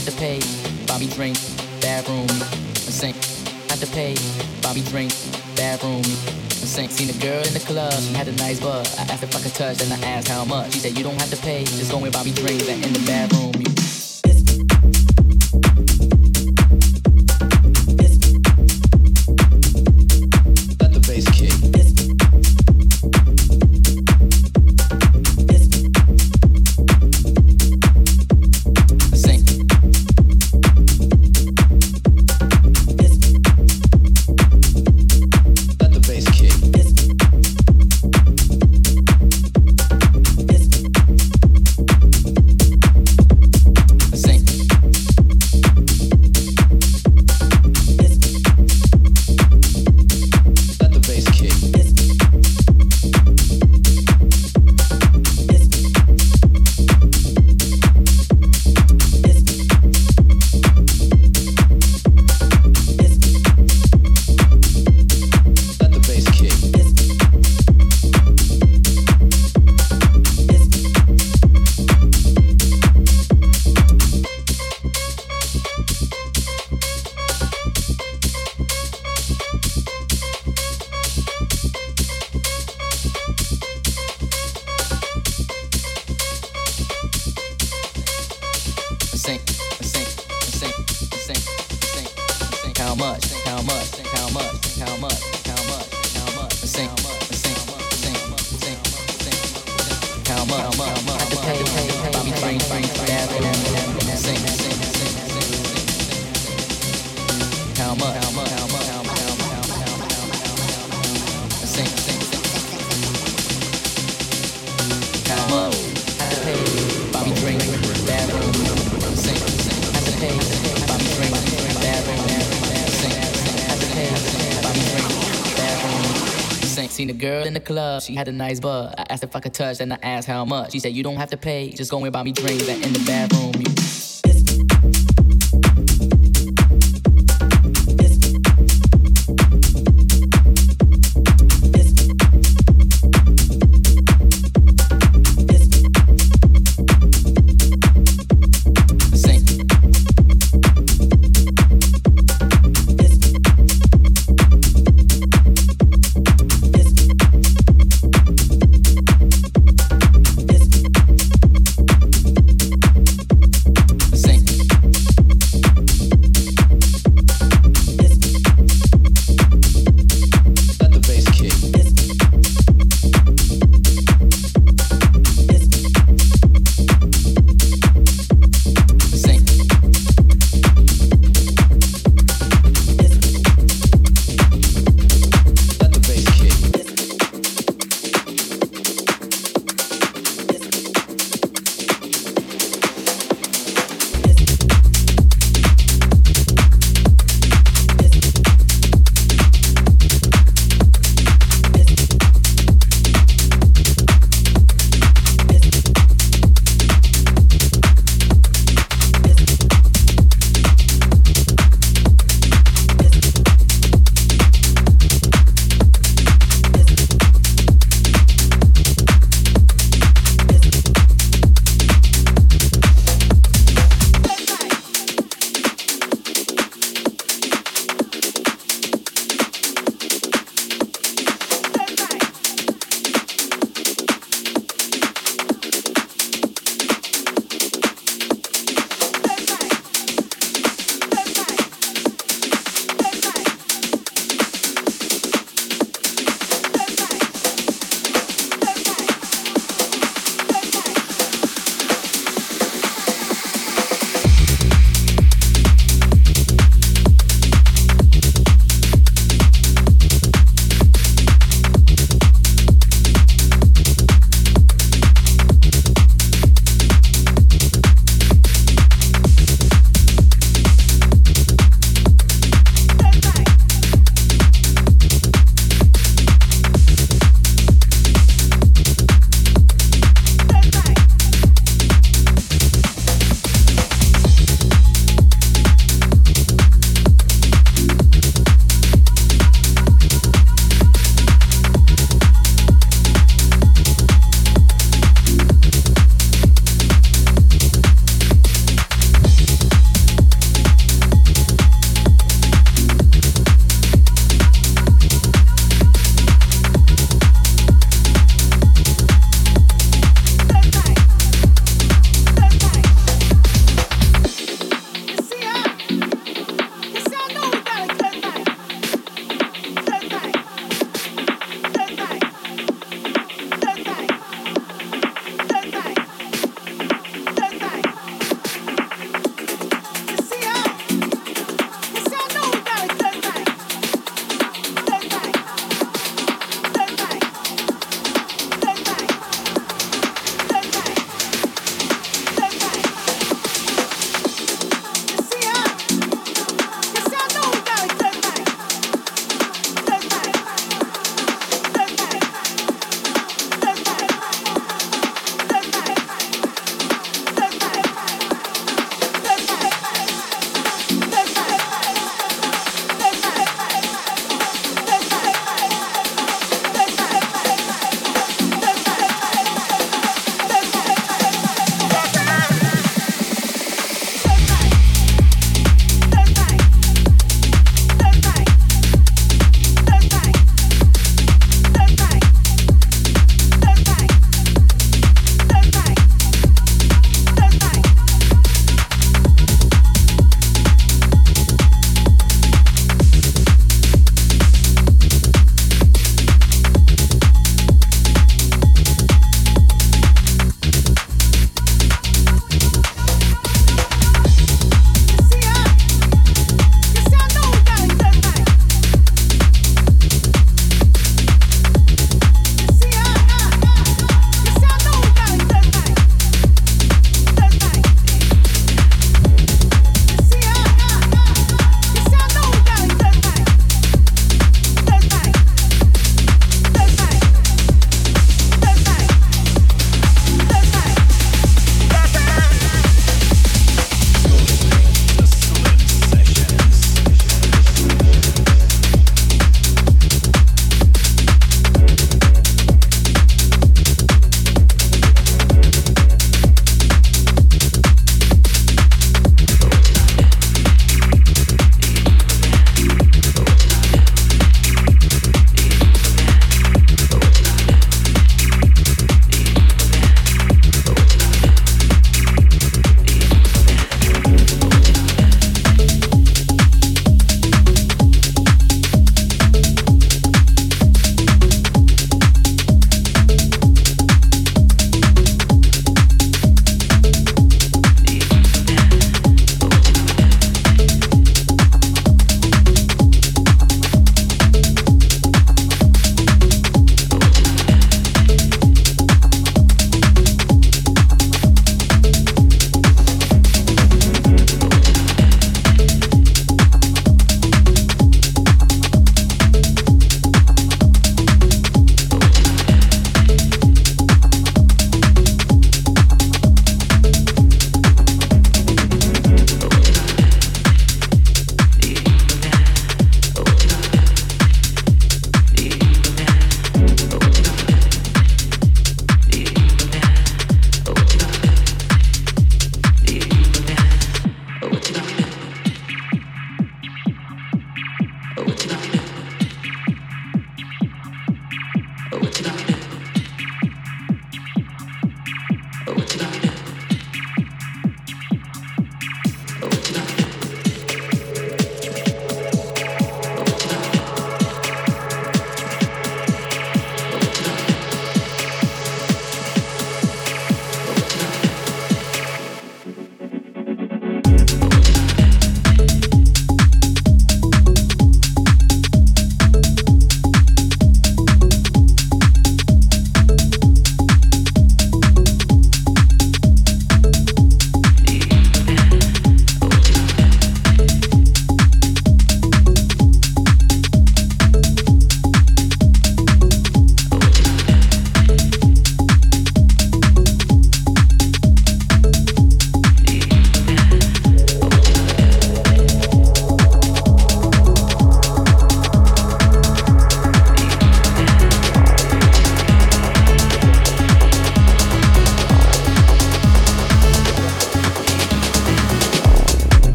had to pay. Bobby drink, bathroom, sink. Had to pay. Bobby drink, bathroom, sink. Seen a girl in the club, she had a nice butt. I asked if I could touch, and I asked how much. She said, You don't have to pay, just go with Bobby drinks in the bathroom. You Seen a girl in the club, she had a nice butt. I asked if I could touch, and I asked how much. She said you don't have to pay, just go and buy me drinks. And in the bathroom, you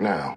now.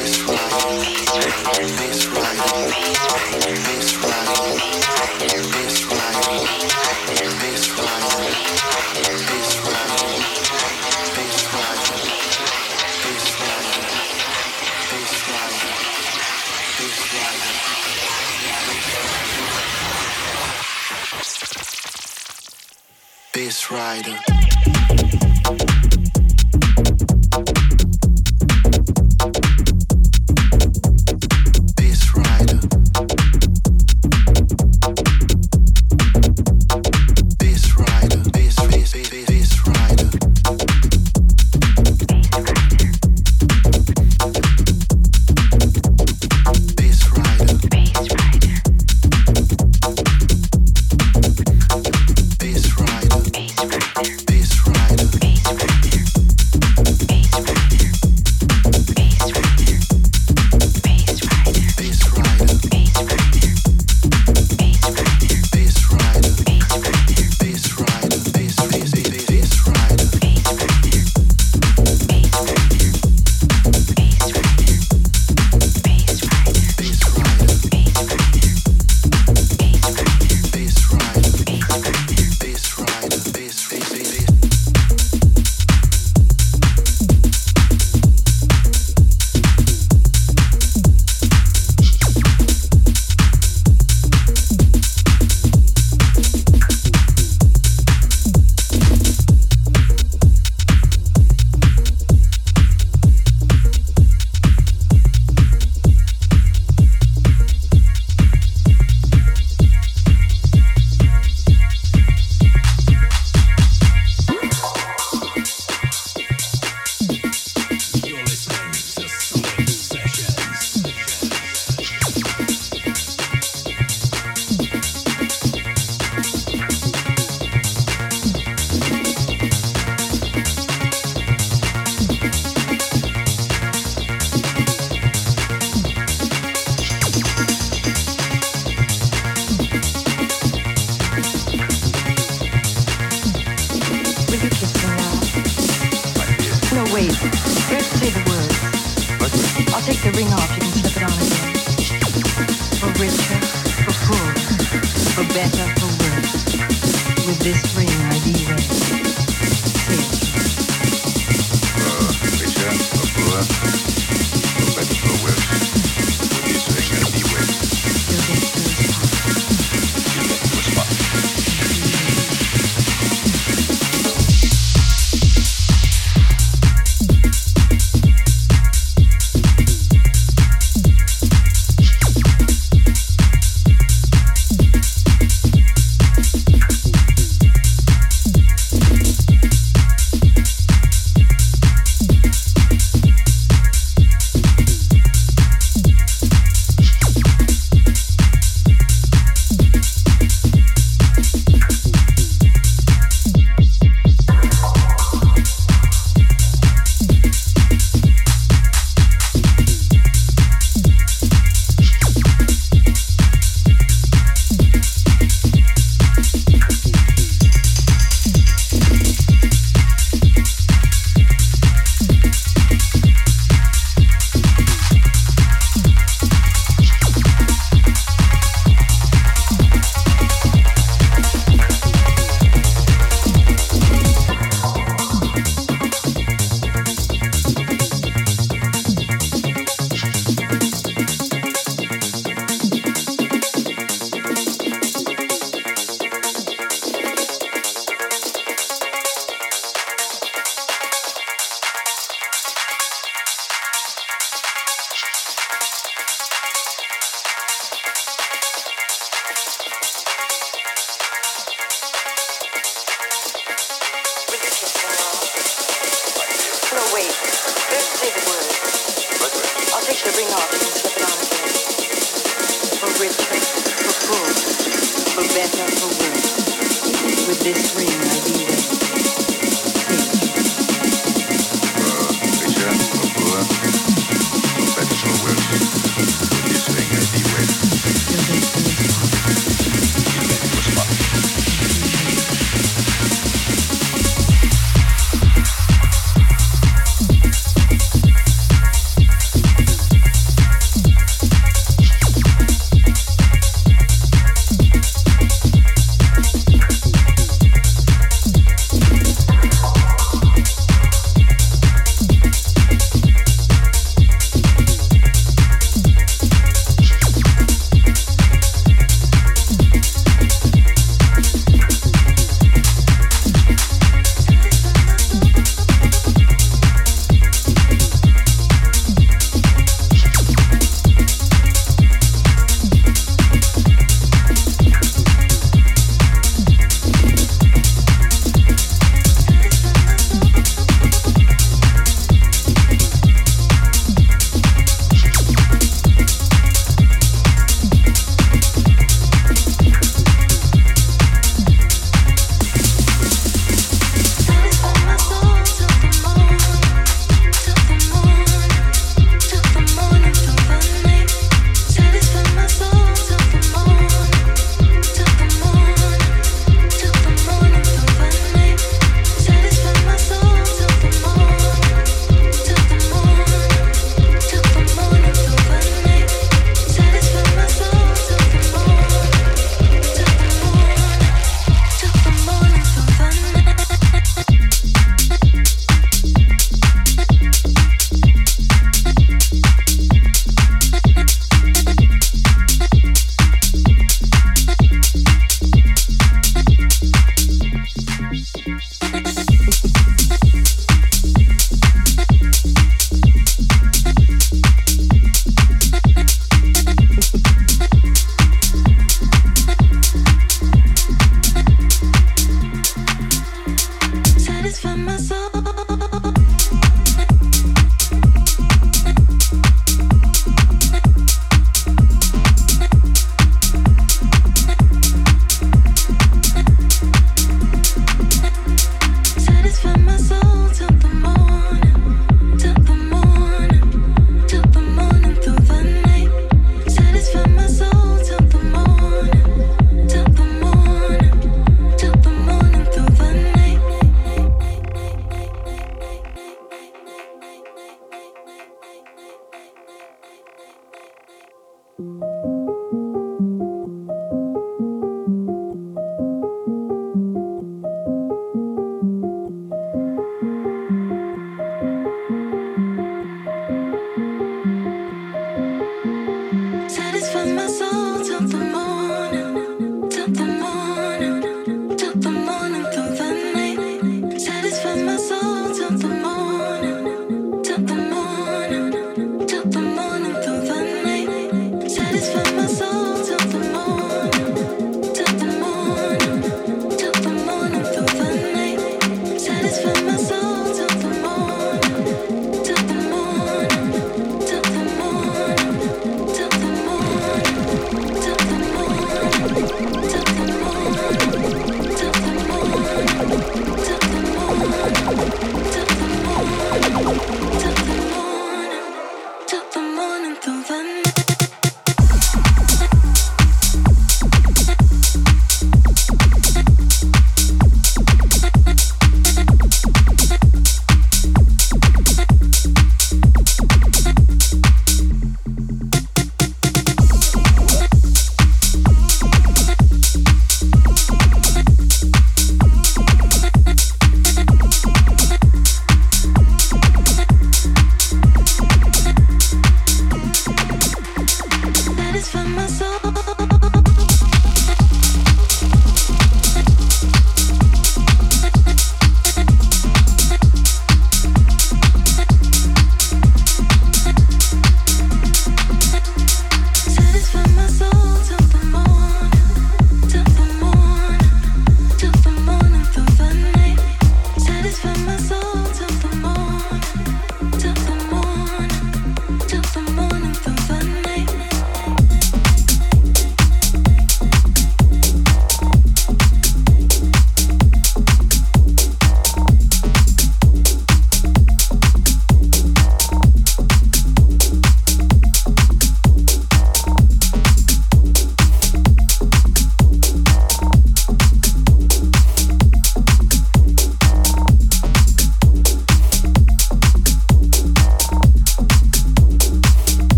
Ghost Rider.